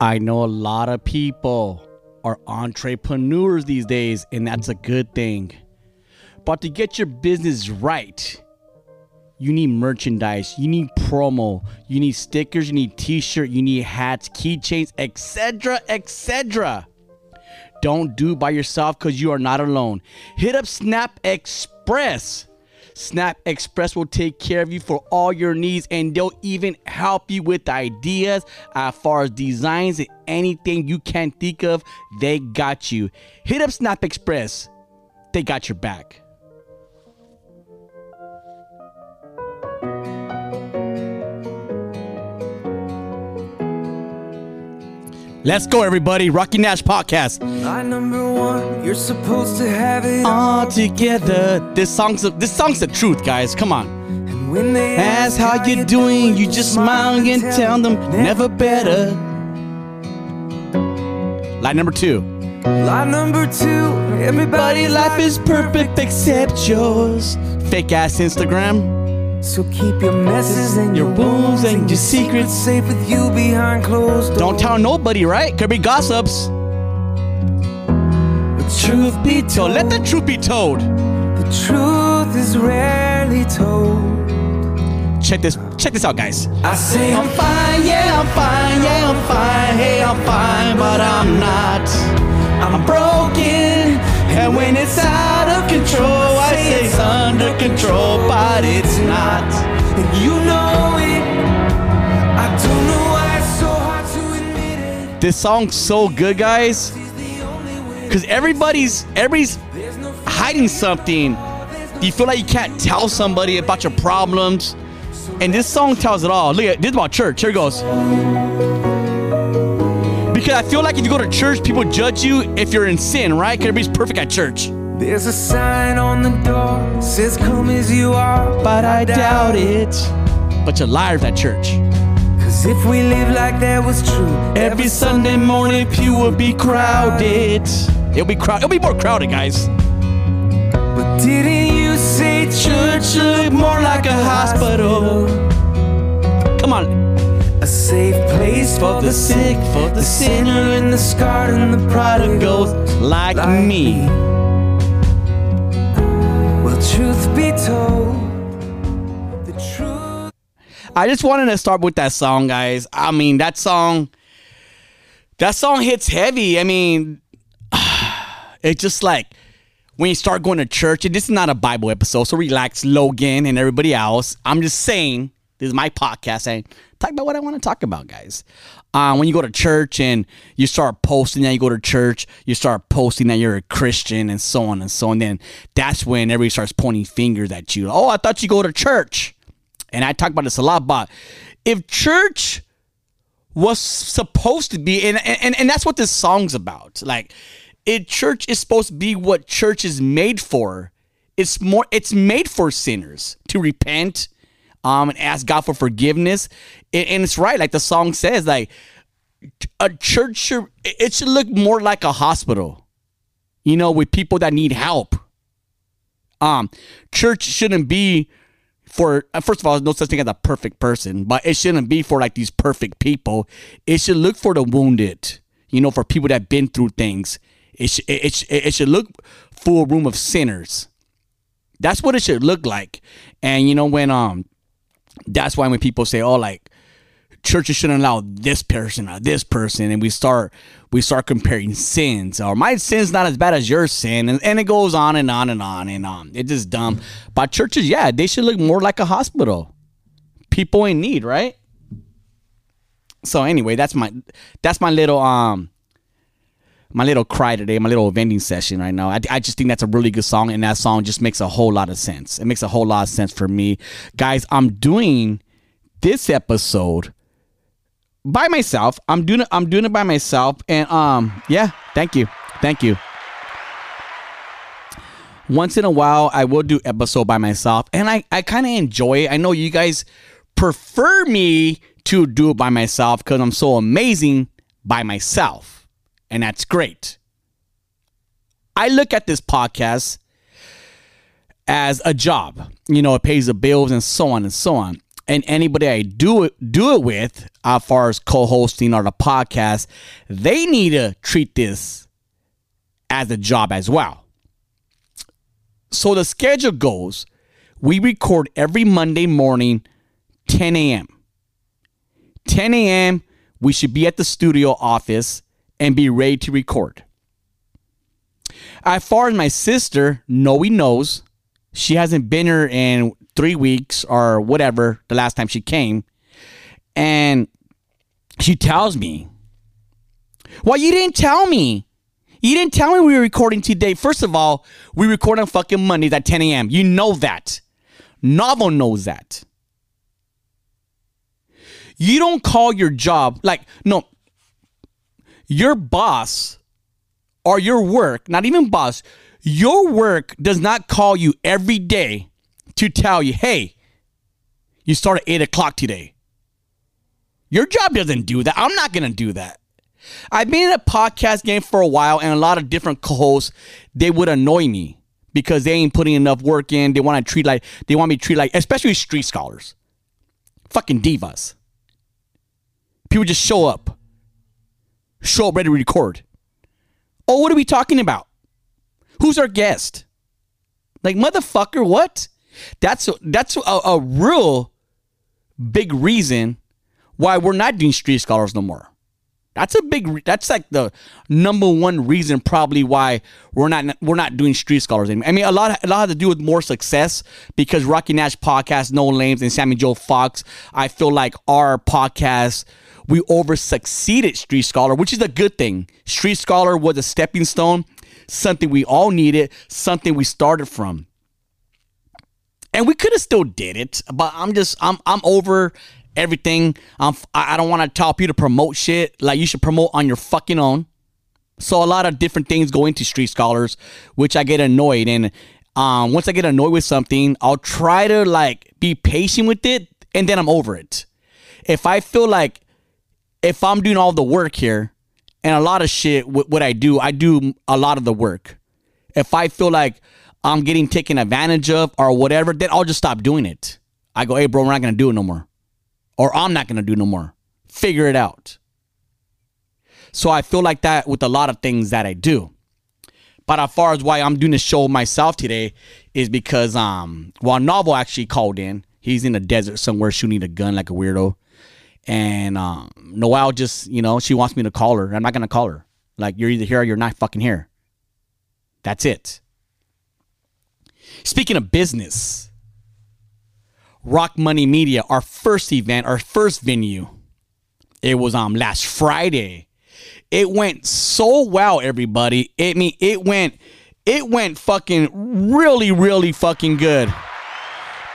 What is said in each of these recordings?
I know a lot of people are entrepreneurs these days, and that's a good thing. But to get your business right, you need merchandise, you need promo, you need stickers, you need t-shirt, you need hats, keychains, etc., etc. Don't do by yourself because you are not alone. Hit up Snap Express. Snap Express will take care of you for all your needs and they'll even help you with ideas as far as designs and anything you can think of. They got you. Hit up Snap Express. They got your back. Let's go, everybody. Rocky Nash Podcast. My number one, you're supposed to have it All together. This song's this song's the truth, guys. Come on. And when they Ask how you're doing, you just smile and tell them never better. Line number two. Line number two, everybody's life is perfect except yours. Fake ass Instagram. So keep your messes and Your your, wounds and your secrets. safe with you behind closed doors. Don't tell nobody, right? Could be gossips. the truth be So told. let the truth be told. the truth is rarely told. Check this. Check this out, guys. I say I'm fine, yeah, I'm fine, yeah, I'm fine, hey, I'm fine, but I'm not. I'm broken, and when it's out of control, I say it's under control, but it's not. and you know it. I don't know why it's so hard to admit it. This song's so good, guys, because everybody's everybody's hiding something. You feel like you can't tell somebody about your problems, and this song tells it all. Look at this is about church. Here it goes. Because I feel like if you go to church, people judge you if you're in sin, right? Because everybody's perfect at church. There's a sign on the door says come as you are, But I doubt it. But you're liars at church. Cause if we live like that was true, Every Sunday morning, pew would be crowded. It'll be crowded. It'll be more crowded, guys. But didn't you say Church should look more like a hospital. Come on. Safe place For the sick, for the sinner, and the scarred and the prodigal? like Like me. Well, truth be told, the truth. I just wanted to start with that song, guys. I mean, that song, that song hits heavy. I mean, it's just like when you start going to church, and this is not a Bible episode, so relax, Logan and everybody else. I'm just saying, this is my podcast, saying, talk about what I want to talk about, guys. Uh, when you go to church and you start posting that you go to church, you start posting that you're a Christian and so on and so on. Then that's when everybody starts pointing fingers at you. Oh, I thought you go to church and I talk about this a lot, but if church was supposed to be, and, and, and that's what this song's about. Like, it church is supposed to be what church is made for. It's more, it's made for sinners to repent, um, and ask God for forgiveness. And, and it's right, like the song says, like a church should it should look more like a hospital, you know, with people that need help. Um, church shouldn't be for uh, first of all, no such thing as a perfect person, but it shouldn't be for like these perfect people. It should look for the wounded, you know, for people that been through things. It should it, it, it should look for a room of sinners. That's what it should look like. And you know when um, that's why when people say, "Oh, like churches shouldn't allow this person or this person, and we start we start comparing sins. Or my sin's not as bad as your sin, and, and it goes on and on and on and on. It's just dumb. But churches, yeah, they should look more like a hospital. People in need, right? So anyway, that's my that's my little um my little cry today, my little vending session right now. I, I just think that's a really good song, and that song just makes a whole lot of sense. It makes a whole lot of sense for me, guys. I'm doing this episode by myself. I'm doing it. I'm doing it by myself, and um, yeah. Thank you, thank you. Once in a while, I will do episode by myself, and I I kind of enjoy it. I know you guys prefer me to do it by myself because I'm so amazing by myself, and that's great. I look at this podcast as a job. You know, it pays the bills and so on and so on and anybody I do it do it with, as far as co-hosting or the podcast, they need to treat this as a job as well. So the schedule goes: we record every Monday morning, 10 a.m. 10 a.m. We should be at the studio office and be ready to record. As far as my sister, Noe knows, she hasn't been here in three weeks or whatever the last time she came. And she tells me, Well, you didn't tell me. You didn't tell me we were recording today. First of all, we record on fucking Mondays at 10 a.m. You know that. Novel knows that. You don't call your job, like, no, your boss or your work, not even boss, your work does not call you every day to tell you, hey, you start at eight o'clock today. Your job doesn't do that. I'm not going to do that. I've been in a podcast game for a while, and a lot of different co-hosts they would annoy me because they ain't putting enough work in. They want to treat like they want me to treat like, especially street scholars, fucking divas. People just show up, show up ready to record. Oh, what are we talking about? Who's our guest? Like motherfucker, what? That's a, that's a, a real big reason why we're not doing street scholars no more. That's a big. That's like the number one reason probably why we're not we're not doing street scholars anymore. I mean, a lot a lot to do with more success because Rocky Nash podcast, No Lames, and Sammy Joe Fox. I feel like our podcast we over succeeded Street Scholar, which is a good thing. Street Scholar was a stepping stone, something we all needed, something we started from and we could have still did it, but I'm just I'm I'm over everything. I'm I don't want to tell people to promote shit. Like you should promote on your fucking own. So a lot of different things go into street scholars, which I get annoyed. And um, once I get annoyed with something, I'll try to like be patient with it, and then I'm over it. If I feel like if I'm doing all the work here, and a lot of shit, what I do, I do a lot of the work. If I feel like I'm getting taken advantage of or whatever, then I'll just stop doing it. I go, hey, bro, we're not to do it no more. Or I'm not to do no more. Figure it out. So I feel like that with a lot of things that I do. But as far as why I'm doing this show myself today is because um while Novel actually called in, he's in the desert somewhere shooting a gun like a weirdo. And um Noel just, you know, she wants me to call her. I'm not gonna call her. Like you're either here or you're not fucking here. That's it. Speaking of business, Rock Money Media, our first event, our first venue, it was um last Friday. It went so well, everybody. It I mean it went it went fucking really, really fucking good.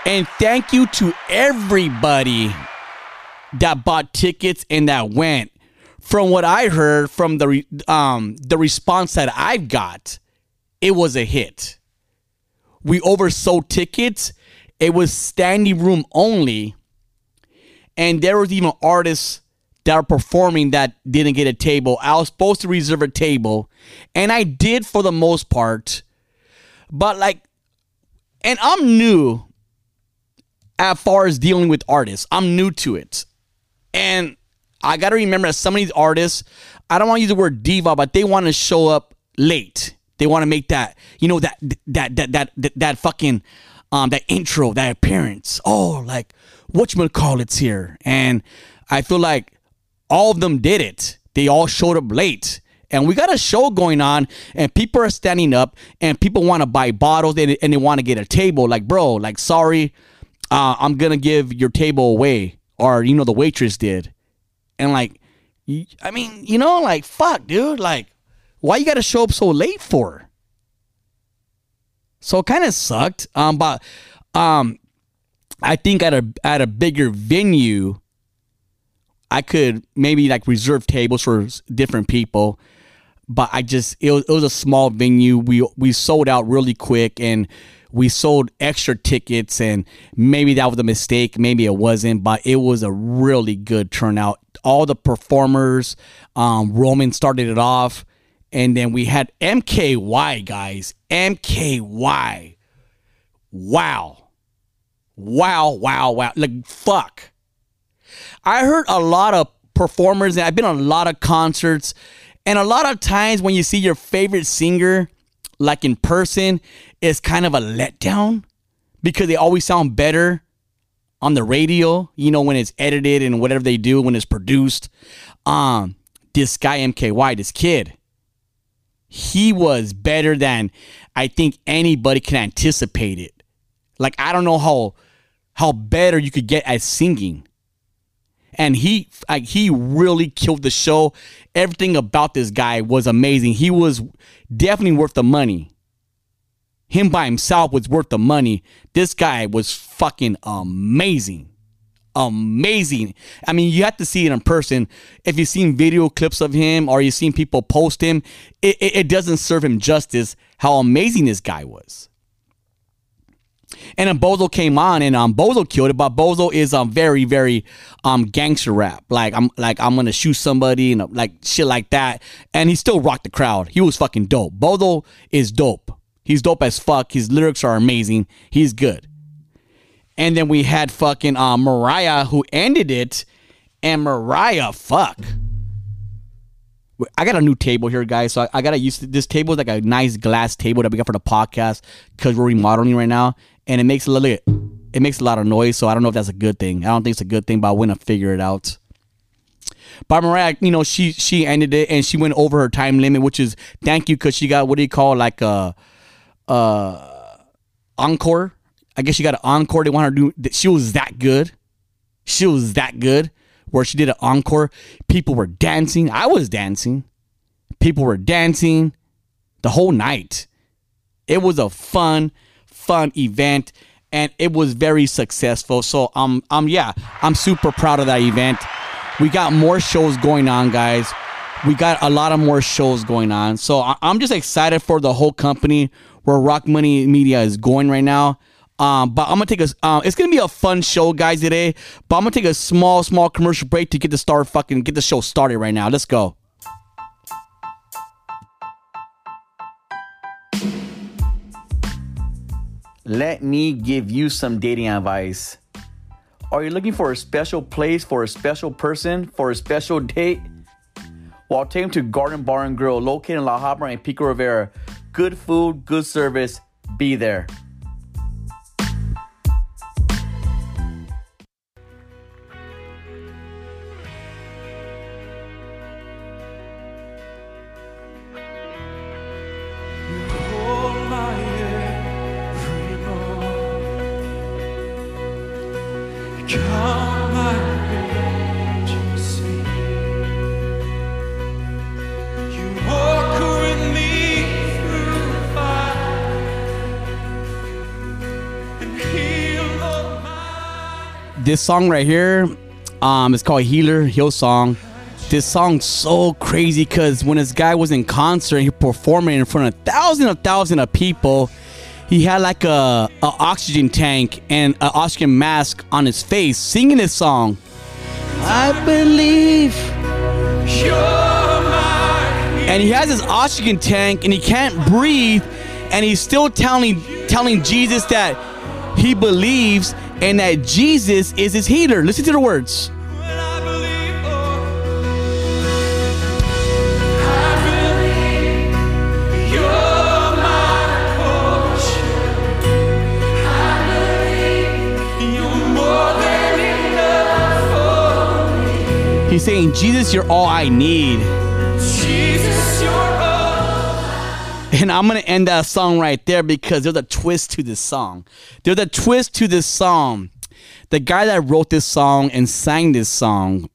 And thank you to everybody that bought tickets and that went. From what I heard from the um the response that I've got, it was a hit we oversold tickets. It was standing room only. And there was even artists that are performing that didn't get a table. I was supposed to reserve a table, and I did for the most part. But like, and I'm new as far as dealing with artists. I'm new to it. And I got to remember that some of these artists, I don't want to use the word diva, but they want to show up late. They want to make that, you know, that that that that that, that fucking um that intro, that appearance. Oh, like what you call it's here. And I feel like all of them did it. They all showed up late. And we got a show going on, and people are standing up, and people want to buy bottles and, and they want to get a table. Like, bro, like, sorry, uh, I'm gonna give your table away, or you know, the waitress did, and like, I mean, you know, like, fuck, dude, like, why you gotta show up so late for? So it kind of sucked. Um, but um, I think at a at a bigger venue, I could maybe like reserve tables for different people. But I just it was, it was a small venue. We we sold out really quick and we sold extra tickets and maybe that was a mistake, maybe it wasn't, but it was a really good turnout. All the performers, um, Roman started it off, and then we had MKY guys. MKY. Wow. Wow, wow, wow. Like fuck. I heard a lot of performers and I've been on a lot of concerts and a lot of times when you see your favorite singer like in person it's kind of a letdown because they always sound better on the radio, you know, when it's edited and whatever they do when it's produced. Um this guy MKY, this kid, he was better than I think anybody can anticipate it. Like I don't know how how better you could get at singing. And he like he really killed the show. Everything about this guy was amazing. He was definitely worth the money. Him by himself was worth the money. This guy was fucking amazing. Amazing. I mean, you have to see it in person. If you've seen video clips of him or you've seen people post him, it, it, it doesn't serve him justice how amazing this guy was. And then Bozo came on and um Bozo killed it, but Bozo is um very, very um gangster rap. Like I'm like I'm gonna shoot somebody and uh, like shit like that. And he still rocked the crowd. He was fucking dope. Bozo is dope. He's dope as fuck. His lyrics are amazing. He's good. And then we had fucking um Mariah who ended it. And Mariah, fuck. I got a new table here, guys. So I, I gotta use this table is like a nice glass table that we got for the podcast because we're remodeling right now, and it makes a little it makes a lot of noise. So I don't know if that's a good thing. I don't think it's a good thing, but I want to figure it out. But Mariah, you know, she she ended it and she went over her time limit, which is thank you because she got what do you call like a uh encore. I guess she got an encore. They want her to do. She was that good. She was that good. Where she did an encore, people were dancing. I was dancing. People were dancing the whole night. It was a fun, fun event, and it was very successful. So um um yeah, I'm super proud of that event. We got more shows going on, guys. We got a lot of more shows going on. So I- I'm just excited for the whole company where Rock Money Media is going right now. Um, but I'm gonna take a. Uh, it's gonna be a fun show, guys, today. But I'm gonna take a small, small commercial break to get the start, fucking get the show started right now. Let's go. Let me give you some dating advice. Are you looking for a special place for a special person for a special date? Well, take them to Garden Bar and Grill, located in La Habra and Pico Rivera. Good food, good service. Be there. This song right here um it's called healer heal song. This song's so crazy because when this guy was in concert he performing in front of thousands of thousands of people he had like a, a oxygen tank and an oxygen mask on his face singing this song i believe You're my and he has this oxygen tank and he can't breathe and he's still telling telling Jesus that he believes and that Jesus is his healer. Listen to the words. He's saying, Jesus, you're all I need. Jesus, you're all. And I'm gonna end that song right there because there's a twist to this song. There's a twist to this song. The guy that wrote this song and sang this song,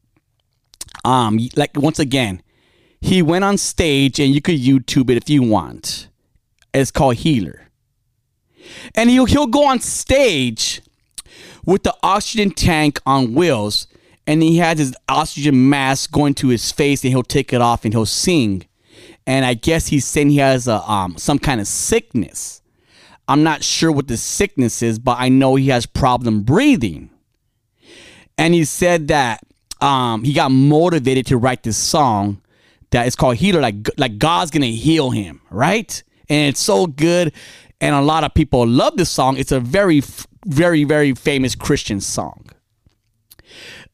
um, like once again, he went on stage and you could YouTube it if you want. It's called Healer. And he'll he'll go on stage with the oxygen tank on wheels, and he has his oxygen mask going to his face, and he'll take it off and he'll sing. And I guess he's saying he has a um some kind of sickness. I'm not sure what the sickness is, but I know he has problem breathing. And he said that um he got motivated to write this song that is called Healer, like like God's gonna heal him, right? And it's so good, and a lot of people love this song. It's a very, very, very famous Christian song.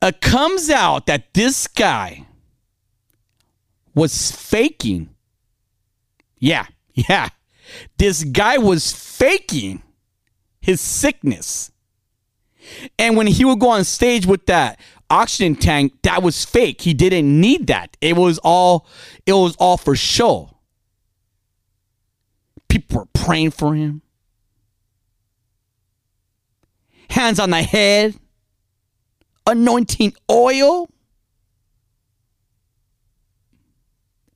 It comes out that this guy was faking. Yeah, yeah. This guy was faking his sickness. And when he would go on stage with that oxygen tank, that was fake. He didn't need that. It was all it was all for show. People were praying for him. Hands on the head. Anointing oil.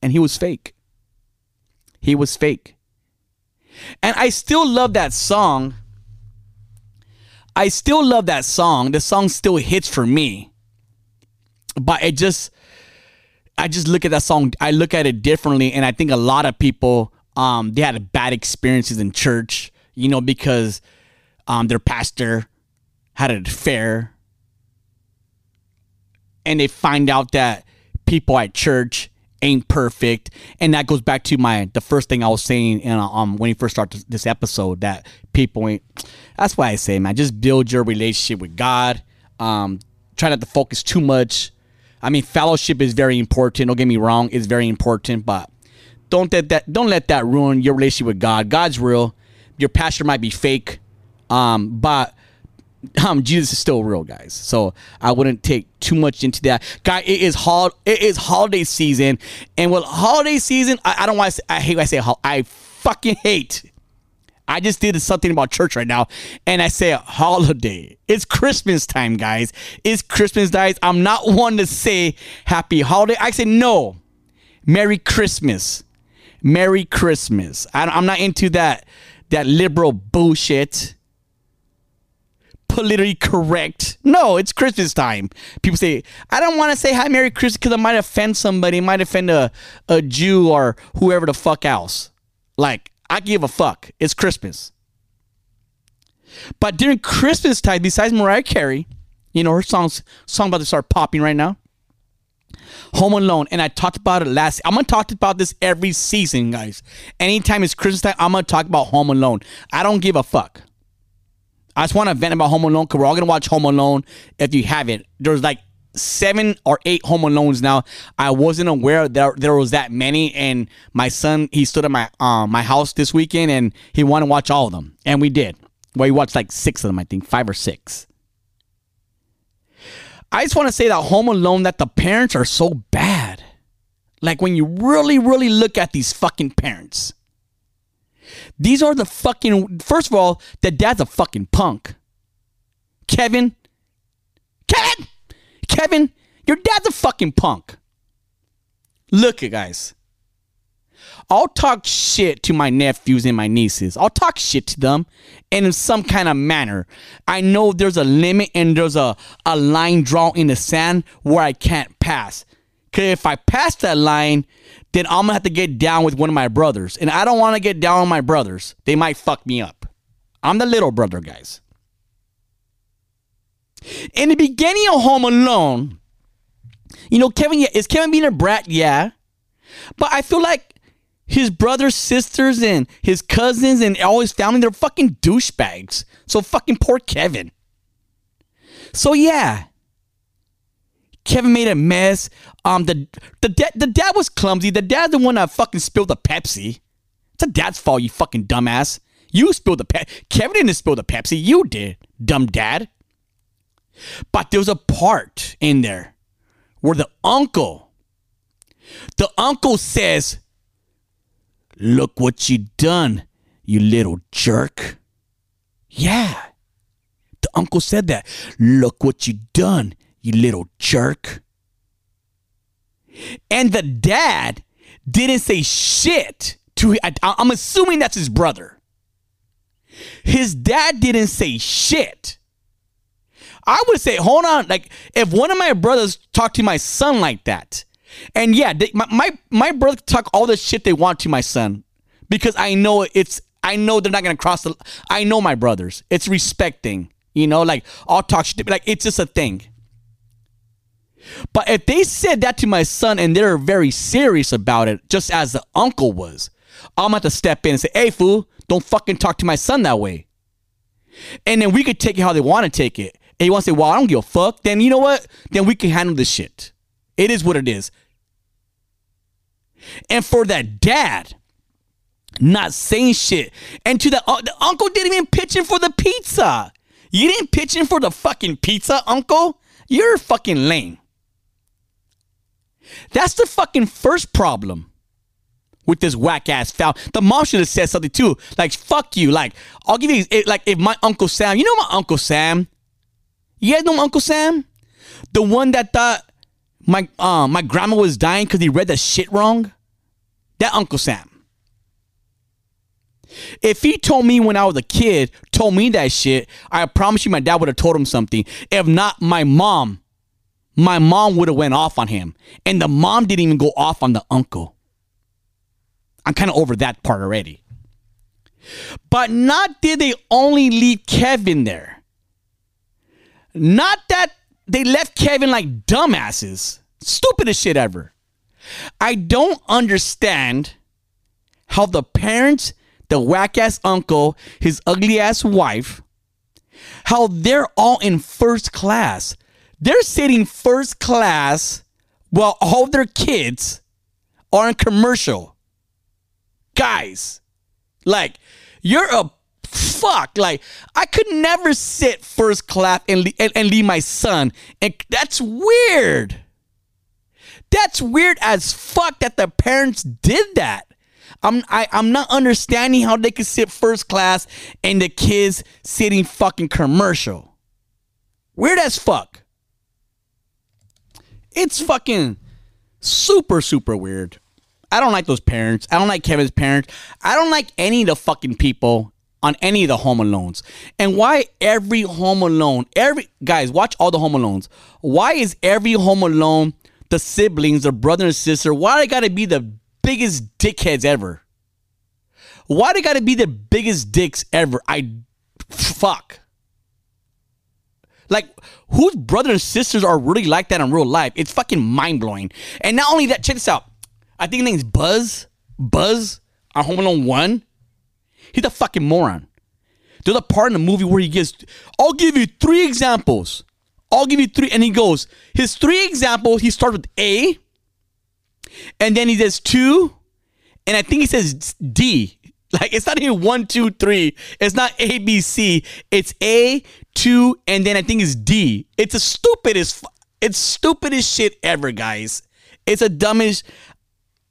And he was fake. He was fake. And I still love that song. I still love that song. The song still hits for me. But it just I just look at that song, I look at it differently and I think a lot of people um they had bad experiences in church, you know, because um their pastor had an affair and they find out that people at church ain't perfect. And that goes back to my the first thing i was saying in, um when you first start this episode that people ain't that's why i say man just build your relationship with god. Um try not to focus too much. I mean fellowship is very important. Don't get me wrong it's very important but don't let that don't let that ruin your relationship with god. God's real. Your pastor might be fake um but um, Jesus is still real, guys. So I wouldn't take too much into that. Guy, it is hol- it is holiday season, and with holiday season, I, I don't want to. I hate when I say hol- I fucking hate. I just did something about church right now, and I say holiday. It's Christmas time, guys. It's Christmas, guys. I'm not one to say happy holiday. I say no. Merry Christmas. Merry Christmas. I, I'm not into that that liberal bullshit politically correct. No, it's Christmas time. People say, I don't want to say Hi Merry Christmas because I might offend somebody, might offend a, a Jew or whoever the fuck else. Like, I give a fuck. It's Christmas. But during Christmas time, besides Mariah Carey, you know, her song's song about to start popping right now. Home Alone, and I talked about it last. I'm gonna talk about this every season, guys. Anytime it's Christmas time, I'm gonna talk about Home Alone. I don't give a fuck. I just want to vent about Home Alone because we're all gonna watch Home Alone. If you haven't, there's like seven or eight Home Alones now. I wasn't aware that there was that many, and my son he stood at my um my house this weekend and he wanted to watch all of them, and we did. Well, he watched like six of them, I think, five or six. I just want to say that Home Alone that the parents are so bad. Like when you really, really look at these fucking parents. These are the fucking. First of all, the dad's a fucking punk. Kevin. Kevin! Kevin, your dad's a fucking punk. Look at guys. I'll talk shit to my nephews and my nieces. I'll talk shit to them and in some kind of manner. I know there's a limit and there's a, a line drawn in the sand where I can't pass. Cause if I pass that line, then I'm gonna have to get down with one of my brothers. And I don't wanna get down with my brothers. They might fuck me up. I'm the little brother, guys. In the beginning of Home Alone, you know, Kevin, is Kevin being a brat? Yeah. But I feel like his brothers, sisters, and his cousins and all his family, they're fucking douchebags. So fucking poor Kevin. So yeah. Kevin made a mess. Um, the the dad the dad was clumsy. The dad's the one that fucking spilled the Pepsi. It's a dad's fault, you fucking dumbass. You spilled the Pepsi. Kevin didn't spill the Pepsi. You did, dumb dad. But there was a part in there where the uncle, the uncle says, Look what you done, you little jerk. Yeah. The uncle said that. Look what you done, you little jerk. And the dad didn't say shit to I, I'm assuming that's his brother. His dad didn't say shit. I would say, hold on, like if one of my brothers talked to my son like that, and yeah, they, my, my my brother talk all the shit they want to my son because I know it's I know they're not gonna cross the. I know my brothers. It's respecting, you know, like I'll talk shit, like it's just a thing. But if they said that to my son and they're very serious about it, just as the uncle was, I'm gonna have to step in and say, hey, fool, don't fucking talk to my son that way. And then we could take it how they want to take it. And you want to say, well, I don't give a fuck. Then you know what? Then we can handle this shit. It is what it is. And for that dad not saying shit, and to the, uh, the uncle didn't even pitch in for the pizza. You didn't pitch in for the fucking pizza, uncle. You're fucking lame. That's the fucking first problem with this whack ass foul. The mom should have said something too. Like, fuck you. Like, I'll give you, like, if my Uncle Sam, you know my Uncle Sam? You guys know my Uncle Sam? The one that thought my uh, my grandma was dying because he read the shit wrong? That Uncle Sam. If he told me when I was a kid, told me that shit, I promise you my dad would have told him something. If not, my mom my mom would have went off on him. And the mom didn't even go off on the uncle. I'm kind of over that part already. But not did they only leave kevin there. Not that they left kevin like dumbasses. Stupidest shit ever. I don't understand how the parents the whack ass uncle his ugly ass wife how they're all in first class they're sitting first class while all their kids are in commercial. Guys, like, you're a fuck. Like, I could never sit first class and, and, and leave my son. And that's weird. That's weird as fuck that the parents did that. I'm I, I'm not understanding how they could sit first class and the kids sitting fucking commercial. Weird as fuck. It's fucking super, super weird. I don't like those parents. I don't like Kevin's parents. I don't like any of the fucking people on any of the Home Alones. And why every Home Alone, every guys, watch all the Home Alones. Why is every Home Alone the siblings, the brother and sister? Why they gotta be the biggest dickheads ever? Why they gotta be the biggest dicks ever? I fuck. Like, whose brothers and sisters are really like that in real life? It's fucking mind blowing. And not only that, check this out. I think his name's Buzz. Buzz on Home Alone 1. He's a fucking moron. There's a part in the movie where he gives, I'll give you three examples. I'll give you three. And he goes, his three examples, he starts with A, and then he says two, and I think he says D. Like it's not even one, two, three. It's not A, B, C. It's A, two, and then I think it's D. It's the stupidest. It's stupidest shit ever, guys. It's a dumbest.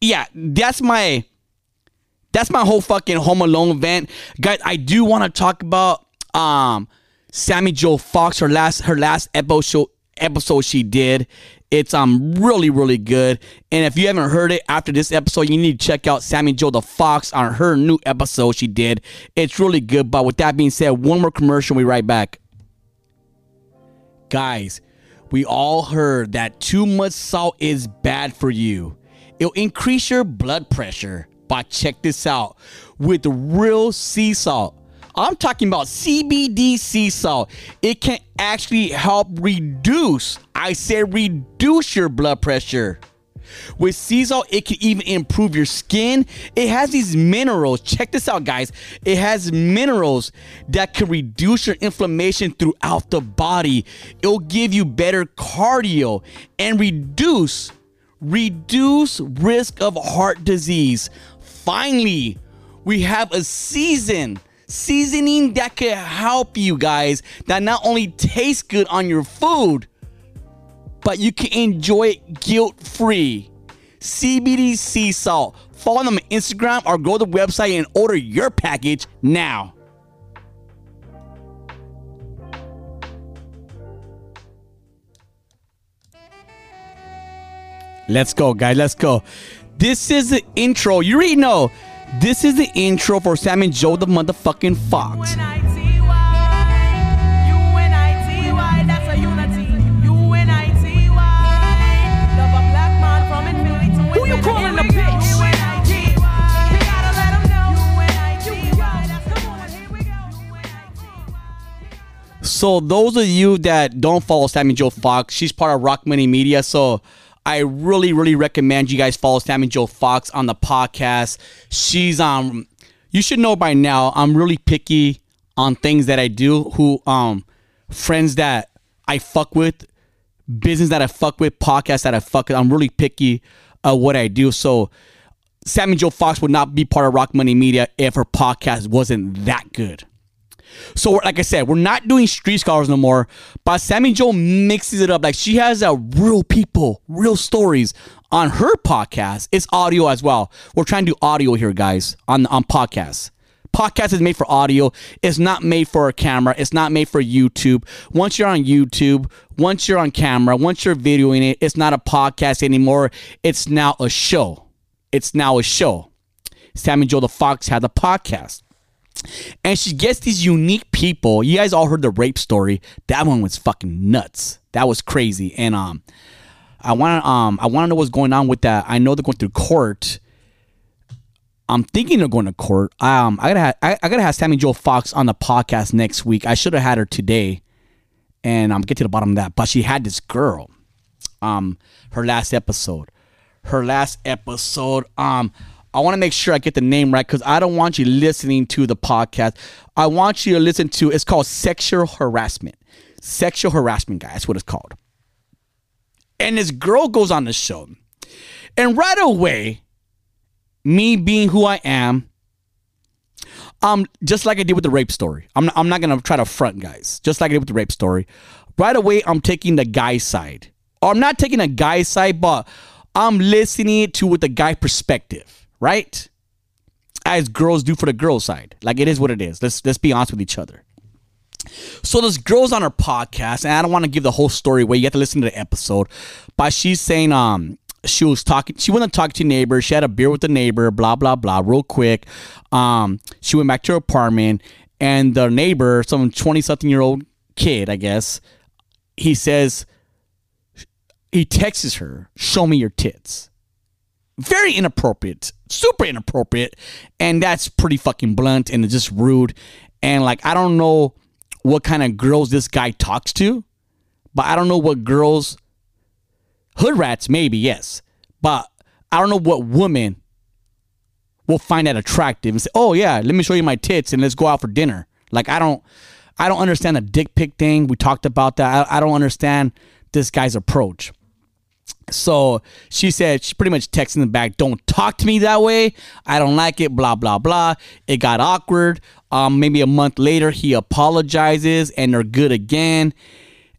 Yeah, that's my. That's my whole fucking Home Alone event, guys. I do want to talk about um Sammy Jo Fox, her last her last episode episode she did. It's um really really good. And if you haven't heard it after this episode, you need to check out Sammy Jo the Fox on her new episode she did. It's really good. But with that being said, one more commercial. We right back. Guys, we all heard that too much salt is bad for you. It'll increase your blood pressure. But check this out with real sea salt. I'm talking about CBD sea salt. It can actually help reduce, I say reduce your blood pressure. With sea salt, it can even improve your skin. It has these minerals. Check this out, guys. It has minerals that can reduce your inflammation throughout the body. It'll give you better cardio and reduce reduce risk of heart disease. Finally, we have a season seasoning that can help you guys that not only tastes good on your food but you can enjoy it guilt free. CBD Sea Salt. Follow them on Instagram or go to the website and order your package now. Let's go, guys. Let's go. This is the intro. You already know. This is the intro for Sam and Joe the motherfucking Fox. U-N-I-T-Y, U-N-I-T-Y, that's a unity. U-N-I-T-Y, love a black man from Infinity to Who you calling a Here we go. bitch? U-N-I-T-Y, we gotta let 'em know. U-N-I-T-Y, that's the one. Here we go. U-N-I-T-Y. So those of you that don't follow Sammy Joe Fox, she's part of Rock Money Media. So I really, really recommend you guys follow Sammy Joe Fox on the podcast. She's um you should know by now, I'm really picky on things that I do, who um friends that I fuck with, business that I fuck with, podcast that I fuck with. I'm really picky of what I do. So Sammy Joe Fox would not be part of Rock Money Media if her podcast wasn't that good. So, like I said, we're not doing street scholars no more. But Sammy Joe mixes it up. Like she has a real people, real stories on her podcast. It's audio as well. We're trying to do audio here, guys, on on podcasts. Podcast is made for audio. It's not made for a camera. It's not made for YouTube. Once you're on YouTube, once you're on camera, once you're videoing it, it's not a podcast anymore. It's now a show. It's now a show. Sammy Joe the Fox had a podcast and she gets these unique people. You guys all heard the rape story. That one was fucking nuts. That was crazy. And um, I want to um, I want to know what's going on with that. I know they're going through court. I'm thinking they're going to court. Um, I gotta have, I, I gotta have Sammy Joe Fox on the podcast next week. I should have had her today, and I'm um, get to the bottom of that. But she had this girl. Um, her last episode. Her last episode. Um, I want to make sure I get the name right because I don't want you listening to the podcast. I want you to listen to. It's called sexual harassment. Sexual harassment, guy. That's what it's called. And this girl goes on the show, and right away, me being who I am, um, just like I did with the rape story. I'm not, I'm not gonna try to front, guys. Just like I did with the rape story. Right away, I'm taking the guy's side. I'm not taking a guy's side, but I'm listening to with the guy perspective, right? As girls do for the girl side. Like it is what it is. Let's let's be honest with each other. So this girl's on her podcast, and I don't want to give the whole story away. You have to listen to the episode. But she's saying um she was talking she went to talk to a neighbor, she had a beer with the neighbor, blah blah blah, real quick. Um she went back to her apartment and the neighbor, some 20 something year old kid, I guess, he says he texts her, show me your tits. Very inappropriate, super inappropriate, and that's pretty fucking blunt and it's just rude. And like I don't know what kind of girls this guy talks to, but I don't know what girls hood rats maybe yes, but I don't know what woman will find that attractive and say, "Oh yeah, let me show you my tits and let's go out for dinner." Like I don't, I don't understand the dick pic thing. We talked about that. I, I don't understand this guy's approach. So she said she pretty much texted him back, "Don't talk to me that way. I don't like it." Blah blah blah. It got awkward. Um, maybe a month later, he apologizes and they're good again.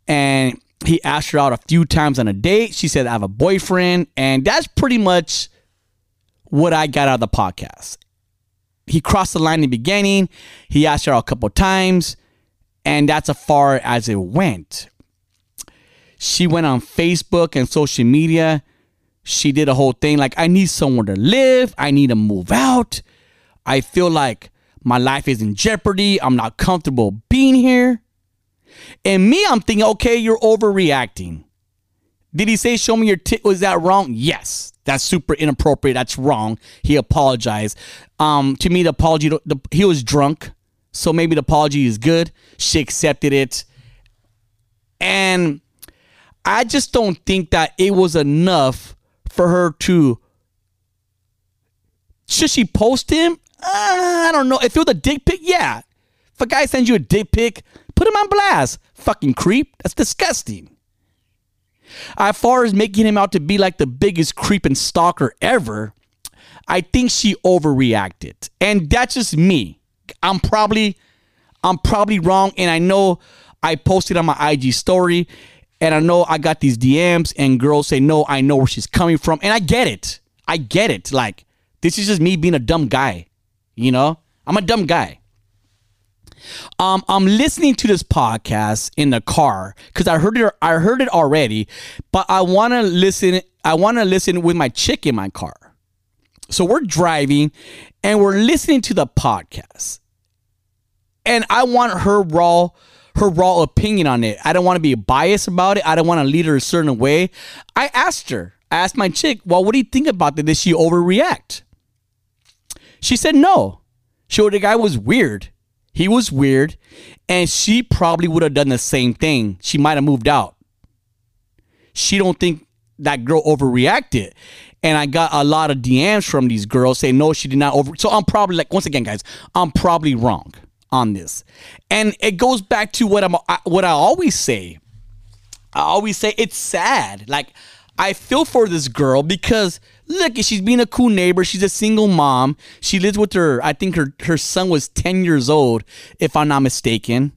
And he asked her out a few times on a date. She said, "I have a boyfriend," and that's pretty much what I got out of the podcast. He crossed the line in the beginning. He asked her out a couple times, and that's as far as it went. She went on Facebook and social media. She did a whole thing like, I need somewhere to live. I need to move out. I feel like my life is in jeopardy. I'm not comfortable being here. And me, I'm thinking, okay, you're overreacting. Did he say, show me your tit? Was that wrong? Yes. That's super inappropriate. That's wrong. He apologized. Um, to me, the apology, the, he was drunk. So maybe the apology is good. She accepted it. And I just don't think that it was enough for her to. Should she post him? Uh, I don't know. If it was a dick pic, yeah. If a guy sends you a dick pic, put him on blast. Fucking creep. That's disgusting. As far as making him out to be like the biggest creep and stalker ever, I think she overreacted. And that's just me. I'm probably I'm probably wrong and I know I posted on my IG story And I know I got these DMs and girls say, no, I know where she's coming from. And I get it. I get it. Like, this is just me being a dumb guy. You know? I'm a dumb guy. Um, I'm listening to this podcast in the car because I heard it. I heard it already, but I want to listen. I want to listen with my chick in my car. So we're driving, and we're listening to the podcast, and I want her raw, her raw opinion on it. I don't want to be biased about it. I don't want to lead her a certain way. I asked her. I asked my chick, "Well, what do you think about it? Did she overreact?" She said no. She the guy was weird. He was weird, and she probably would have done the same thing. She might have moved out. She don't think that girl overreacted. And I got a lot of DMs from these girls saying no, she did not over. So I'm probably like once again, guys, I'm probably wrong on this. And it goes back to what I'm I- what I always say. I always say it's sad. Like I feel for this girl because look, she's being a cool neighbor. She's a single mom. She lives with her. I think her her son was ten years old, if I'm not mistaken.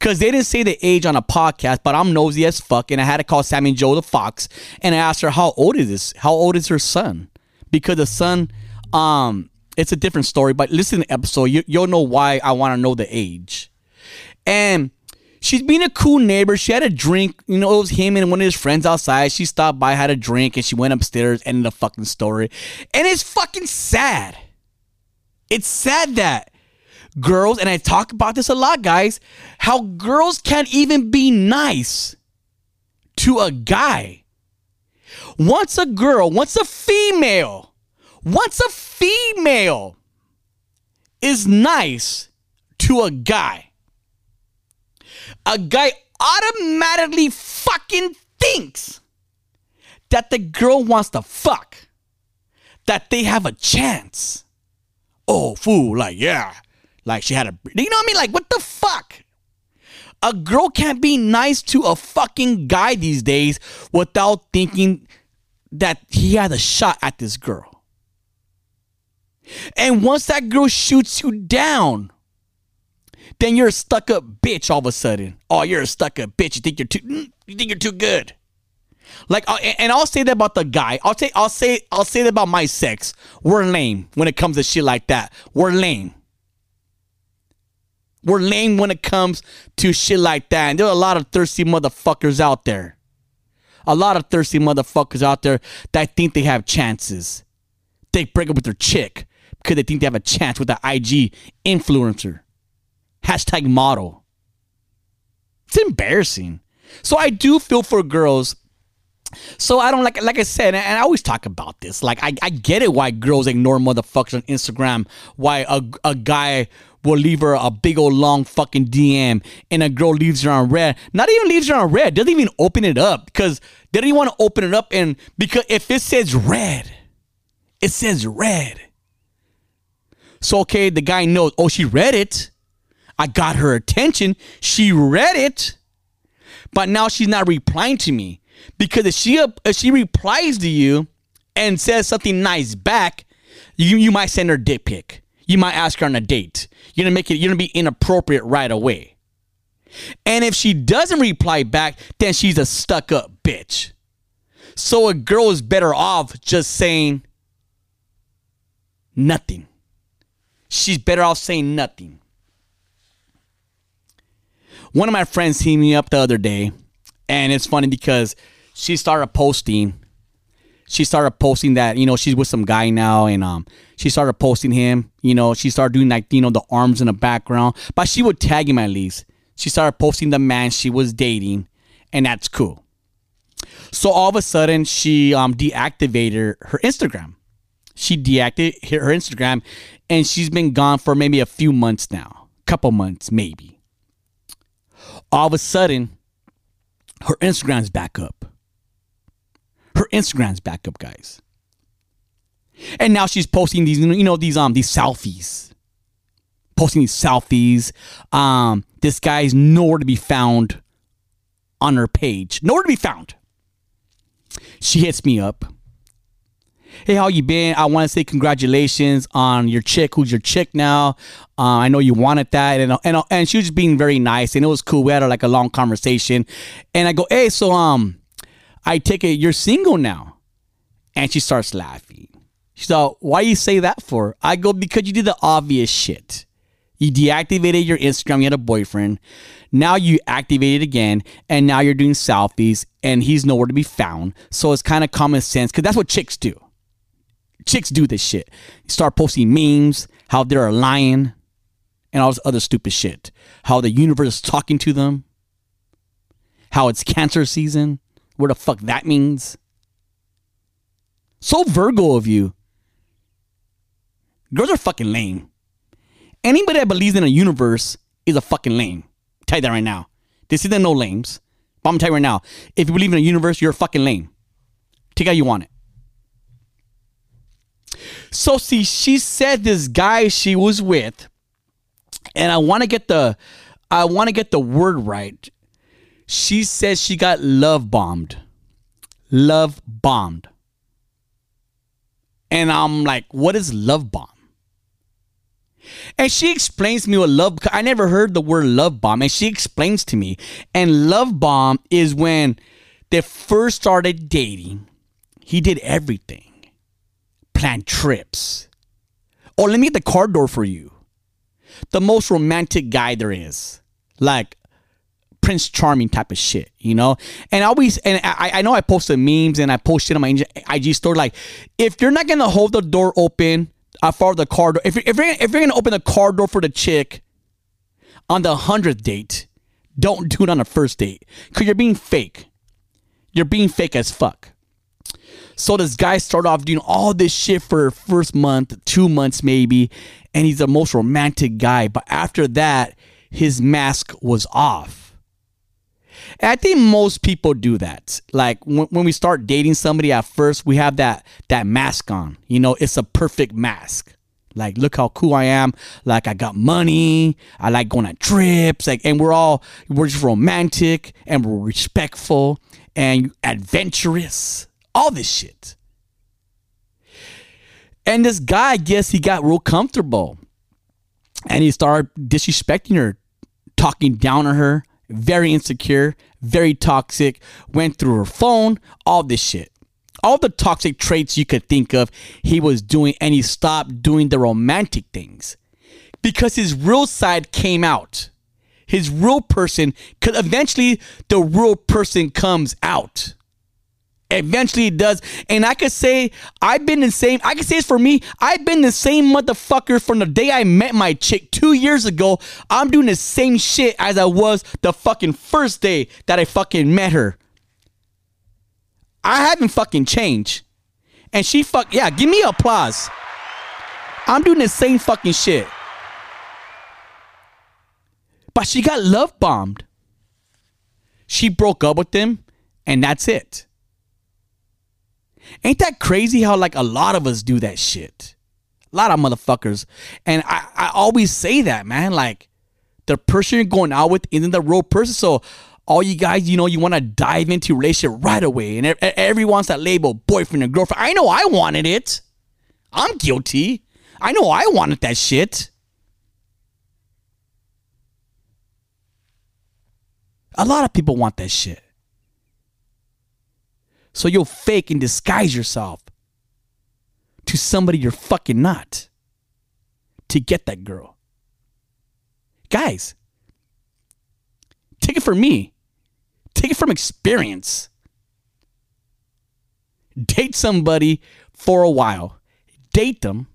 Cause they didn't say the age on a podcast, but I'm nosy as fuck, and I had to call Sammy Joe the Fox and I asked her how old is this? How old is her son? Because the son, um, it's a different story. But listen to the episode, you, you'll know why I want to know the age. And she's being a cool neighbor. She had a drink. You know, it was him and one of his friends outside. She stopped by, had a drink, and she went upstairs. Ended the fucking story. And it's fucking sad. It's sad that girls, and I talk about this a lot, guys, how girls can't even be nice to a guy. Once a girl, once a female, once a female is nice to a guy, a guy automatically fucking thinks that the girl wants to fuck, that they have a chance. Oh, fool, like, yeah. Like she had a, you know what I mean? Like, what the fuck? A girl can't be nice to a fucking guy these days without thinking that he had a shot at this girl. And once that girl shoots you down, then you're a stuck up bitch all of a sudden. Oh, you're a stuck up bitch. You think you're too mm, you think you're too good. Like uh, and I'll say that about the guy. I'll say I'll say I'll say that about my sex. We're lame when it comes to shit like that. We're lame. We're lame when it comes to shit like that. And there are a lot of thirsty motherfuckers out there. A lot of thirsty motherfuckers out there that think they have chances. They break up with their chick because they think they have a chance with the IG influencer. Hashtag model. It's embarrassing. So I do feel for girls. So I don't like like I said, and I always talk about this. Like I, I get it why girls ignore motherfuckers on Instagram. Why a, a guy will leave her a big old long fucking DM and a girl leaves her on read. Not even leaves her on read. Doesn't even open it up because they don't even want to open it up. And because if it says read, it says read. So okay, the guy knows. Oh, she read it. I got her attention. She read it, but now she's not replying to me because if she if she replies to you and says something nice back, you you might send her dick pic. You might ask her on a date. You're gonna make it. You're gonna be inappropriate right away. And if she doesn't reply back, then she's a stuck up bitch. So a girl is better off just saying nothing. She's better off saying nothing. One of my friends hit me up the other day, and it's funny because she started posting. She started posting that you know she's with some guy now, and um, she started posting him. You know, she started doing like you know the arms in the background, but she would tag him at least. She started posting the man she was dating, and that's cool. So all of a sudden, she um deactivated her Instagram. She deactivated her Instagram, and she's been gone for maybe a few months now, couple months maybe all of a sudden, her Instagram's back up. Her Instagram's back up, guys. And now she's posting these, you know, these um these selfies. Posting these selfies. Um, this guy's nowhere to be found on her page. Nowhere to be found. She hits me up. Hey, how you been? I want to say congratulations on your chick, who's your chick now. Uh, I know you wanted that, and and and she was just being very nice, and it was cool. We had like a long conversation, and I go, hey, so um, I take it you're single now, and she starts laughing. She's like, why you say that for? I go because you did the obvious shit. You deactivated your Instagram. You had a boyfriend. Now you activate it again, and now you're doing selfies, and he's nowhere to be found. So it's kind of common sense because that's what chicks do. Chicks do this shit. Start posting memes, how they're a lion, and all this other stupid shit. How the universe is talking to them. How it's cancer season. Where the fuck that means. So Virgo of you. Girls are fucking lame. Anybody that believes in a universe is a fucking lame. Tell you that right now. This isn't no lames. But I'm gonna tell you right now. If you believe in a universe, you're a fucking lame. Take how you want it. So see, she said this guy she was with, and I want to get the, I want to get the word right. She says she got love bombed, love bombed, and I'm like, what is love bomb? And she explains to me what love. I never heard the word love bomb, and she explains to me. And love bomb is when they first started dating. He did everything, planned trips. Oh, let me get the car door for you. The most romantic guy there is, like Prince Charming type of shit, you know. And I always, and I, I know I posted memes and I posted on my IG store. Like, if you're not gonna hold the door open uh, for the car door, if you're, if you're if you're gonna open the car door for the chick on the hundredth date, don't do it on the first date because you're being fake. You're being fake as fuck. So this guy started off doing all this shit for first month, two months maybe, and he's the most romantic guy. But after that, his mask was off. And I think most people do that. Like when, when we start dating somebody at first, we have that that mask on. You know, it's a perfect mask. Like, look how cool I am. Like, I got money. I like going on trips. Like, and we're all we're just romantic and we're respectful and adventurous. All this shit. And this guy, I guess he got real comfortable. And he started disrespecting her, talking down on her, very insecure, very toxic, went through her phone, all this shit. All the toxic traits you could think of, he was doing, and he stopped doing the romantic things because his real side came out. His real person, because eventually the real person comes out. Eventually it does. And I could say I've been the same. I could say it's for me. I've been the same motherfucker from the day I met my chick two years ago. I'm doing the same shit as I was the fucking first day that I fucking met her. I haven't fucking changed. And she fuck yeah, give me applause. I'm doing the same fucking shit. But she got love bombed. She broke up with him, and that's it. Ain't that crazy how like a lot of us do that shit? A lot of motherfuckers. And I, I always say that, man. Like the person you're going out with isn't the real person. So all you guys, you know, you want to dive into relationship right away. And everyone wants that label boyfriend and girlfriend. I know I wanted it. I'm guilty. I know I wanted that shit. A lot of people want that shit. So you'll fake and disguise yourself to somebody you're fucking not to get that girl. Guys, take it from me. Take it from experience. Date somebody for a while. Date them.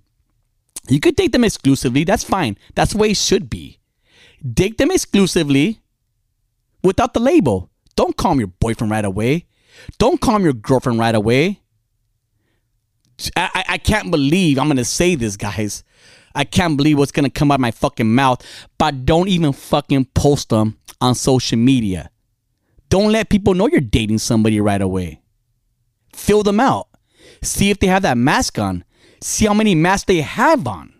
You could date them exclusively. That's fine. That's the way it should be. Date them exclusively without the label. Don't call them your boyfriend right away. Don't call your girlfriend right away. I, I, I can't believe I'm gonna say this, guys. I can't believe what's gonna come out of my fucking mouth. But don't even fucking post them on social media. Don't let people know you're dating somebody right away. Fill them out. See if they have that mask on. See how many masks they have on.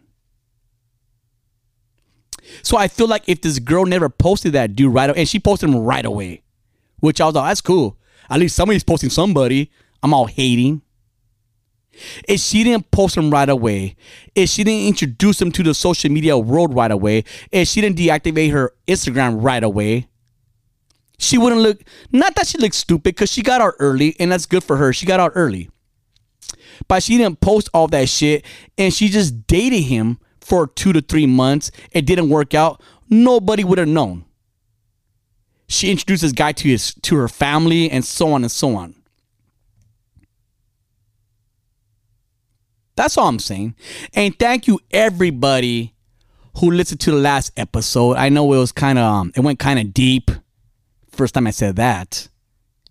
So I feel like if this girl never posted that dude right away, and she posted him right away, which I was like, that's cool. At least somebody's posting somebody. I'm all hating. if she didn't post him right away, if she didn't introduce him to the social media world right away, if she didn't deactivate her Instagram right away, she wouldn't look. Not that she looked stupid, because she got out early, and that's good for her. She got out early, but she didn't post all that shit, and she just dated him for two to three months. It didn't work out. Nobody would have known. She introduced this guy to his to her family, and so on and so on. That's all I'm saying. And thank you everybody who listened to the last episode. I know it was kind of um, it went kind of deep. First time I said that.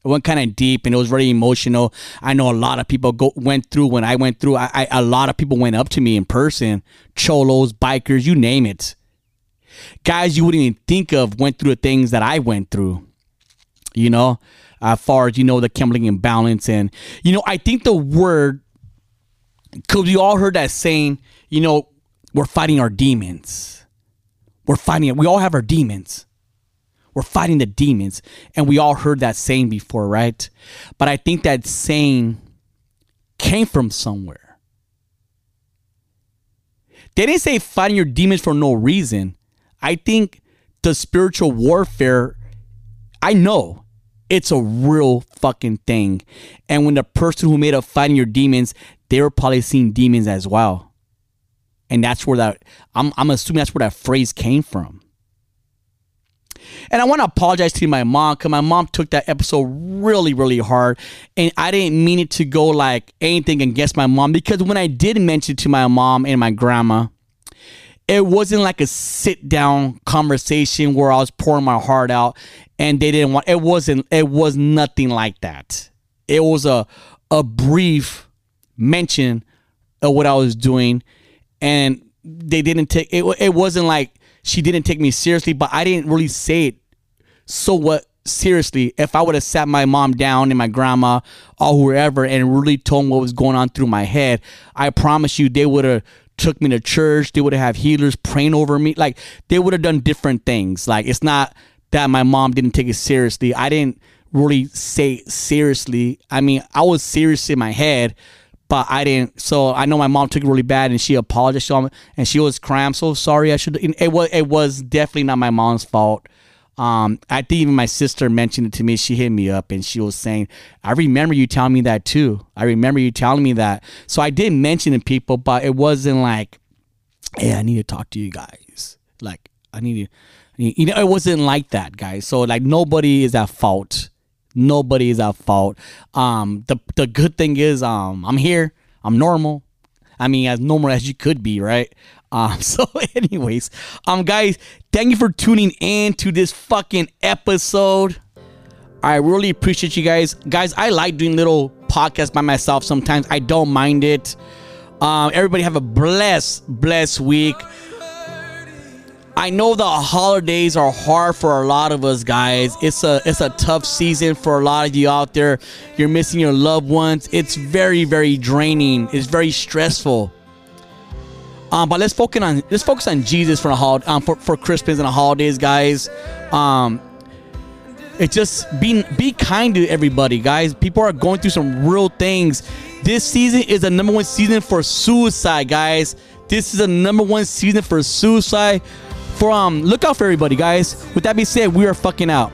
It went kind of deep and it was very emotional. I know a lot of people go went through when I went through. I, I a lot of people went up to me in person, cholos, bikers, you name it. Guys you wouldn't even think of went through the things that I went through. You know, as far as you know the chemical imbalance and you know I think the word because we all heard that saying, you know, we're fighting our demons. We're fighting it. We all have our demons. We're fighting the demons. And we all heard that saying before, right? But I think that saying came from somewhere. They didn't say fighting your demons for no reason. I think the spiritual warfare, I know it's a real fucking thing. And when the person who made up fighting your demons, they were probably seeing demons as well. And that's where that I'm I'm assuming that's where that phrase came from. And I want to apologize to my mom because my mom took that episode really, really hard. And I didn't mean it to go like anything against my mom because when I did mention to my mom and my grandma, it wasn't like a sit down conversation where I was pouring my heart out and they didn't want it wasn't it was nothing like that. It was a a brief mention of what I was doing and they didn't take it it wasn't like she didn't take me seriously, but I didn't really say it so what seriously if I would have sat my mom down and my grandma or whoever and really told them what was going on through my head, I promise you they would have took me to church. They would have had healers praying over me. Like they would have done different things. Like it's not that my mom didn't take it seriously. I didn't really say seriously. I mean, I was serious in my head, but I didn't. So I know my mom took it really bad, and she apologized to me, and she was crying. I'm so sorry. I should. It was. It was definitely not my mom's fault. Um, I think even my sister mentioned it to me. She hit me up and she was saying, I remember you telling me that too. I remember you telling me that. So I did mention it to people, but it wasn't like, hey, I need to talk to you guys. Like, I need to, you know, it wasn't like that, guys. So, like, nobody is at fault. Nobody is at fault. Um, the, the good thing is, um, I'm here. I'm normal. I mean, as normal as you could be, right? Um, so, anyways, um, guys, thank you for tuning in to this fucking episode. I really appreciate you guys, guys. I like doing little podcasts by myself sometimes. I don't mind it. Um, everybody have a blessed, blessed week. I know the holidays are hard for a lot of us guys. It's a it's a tough season for a lot of you out there. You're missing your loved ones. It's very very draining. It's very stressful. Um, but let's focus on let's focus on Jesus for a hol- um, for for Christmas and the holidays, guys. Um, it's just be be kind to everybody, guys. People are going through some real things. This season is the number one season for suicide, guys. This is the number one season for suicide. For um, look out for everybody, guys. With that being said, we are fucking out.